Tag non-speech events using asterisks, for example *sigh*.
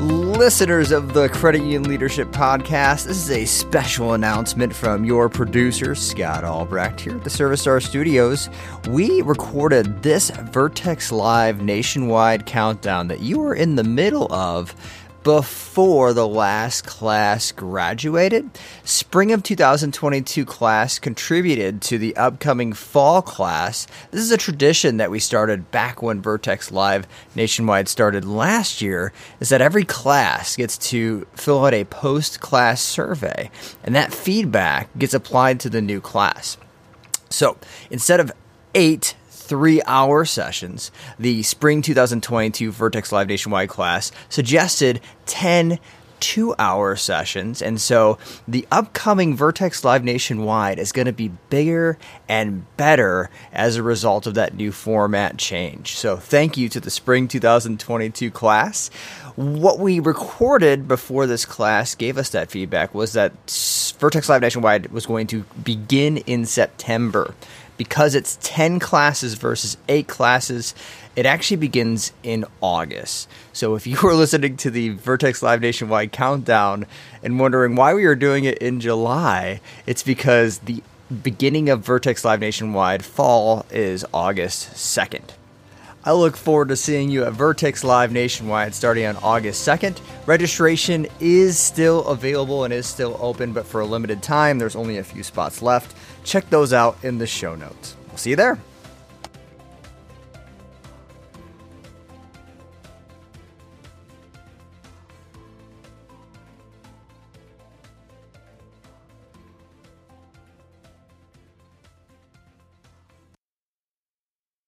listeners of the Credit Union Leadership Podcast, this is a special announcement from your producer, Scott Albrecht, here at the ServiStar Studios. We recorded this Vertex Live nationwide countdown that you were in the middle of before the last class graduated. Spring of 2022 class contributed to the upcoming fall class. This is a tradition that we started back when Vertex Live nationwide started last year is that every class gets to fill out a post-class survey and that feedback gets applied to the new class. So, instead of 8 three hour sessions, the spring 2022 Vertex Live Nationwide class suggested 10 two hour sessions. And so the upcoming Vertex Live Nationwide is going to be bigger and better as a result of that new format change. So thank you to the spring 2022 class. What we recorded before this class gave us that feedback was that Vertex Live Nationwide was going to begin in September because it's 10 classes versus 8 classes, it actually begins in August. So if you were *laughs* listening to the Vertex Live Nationwide countdown and wondering why we were doing it in July, it's because the beginning of Vertex Live Nationwide fall is August 2nd. I look forward to seeing you at Vertex Live Nationwide starting on August 2nd. Registration is still available and is still open, but for a limited time, there's only a few spots left. Check those out in the show notes. We'll see you there.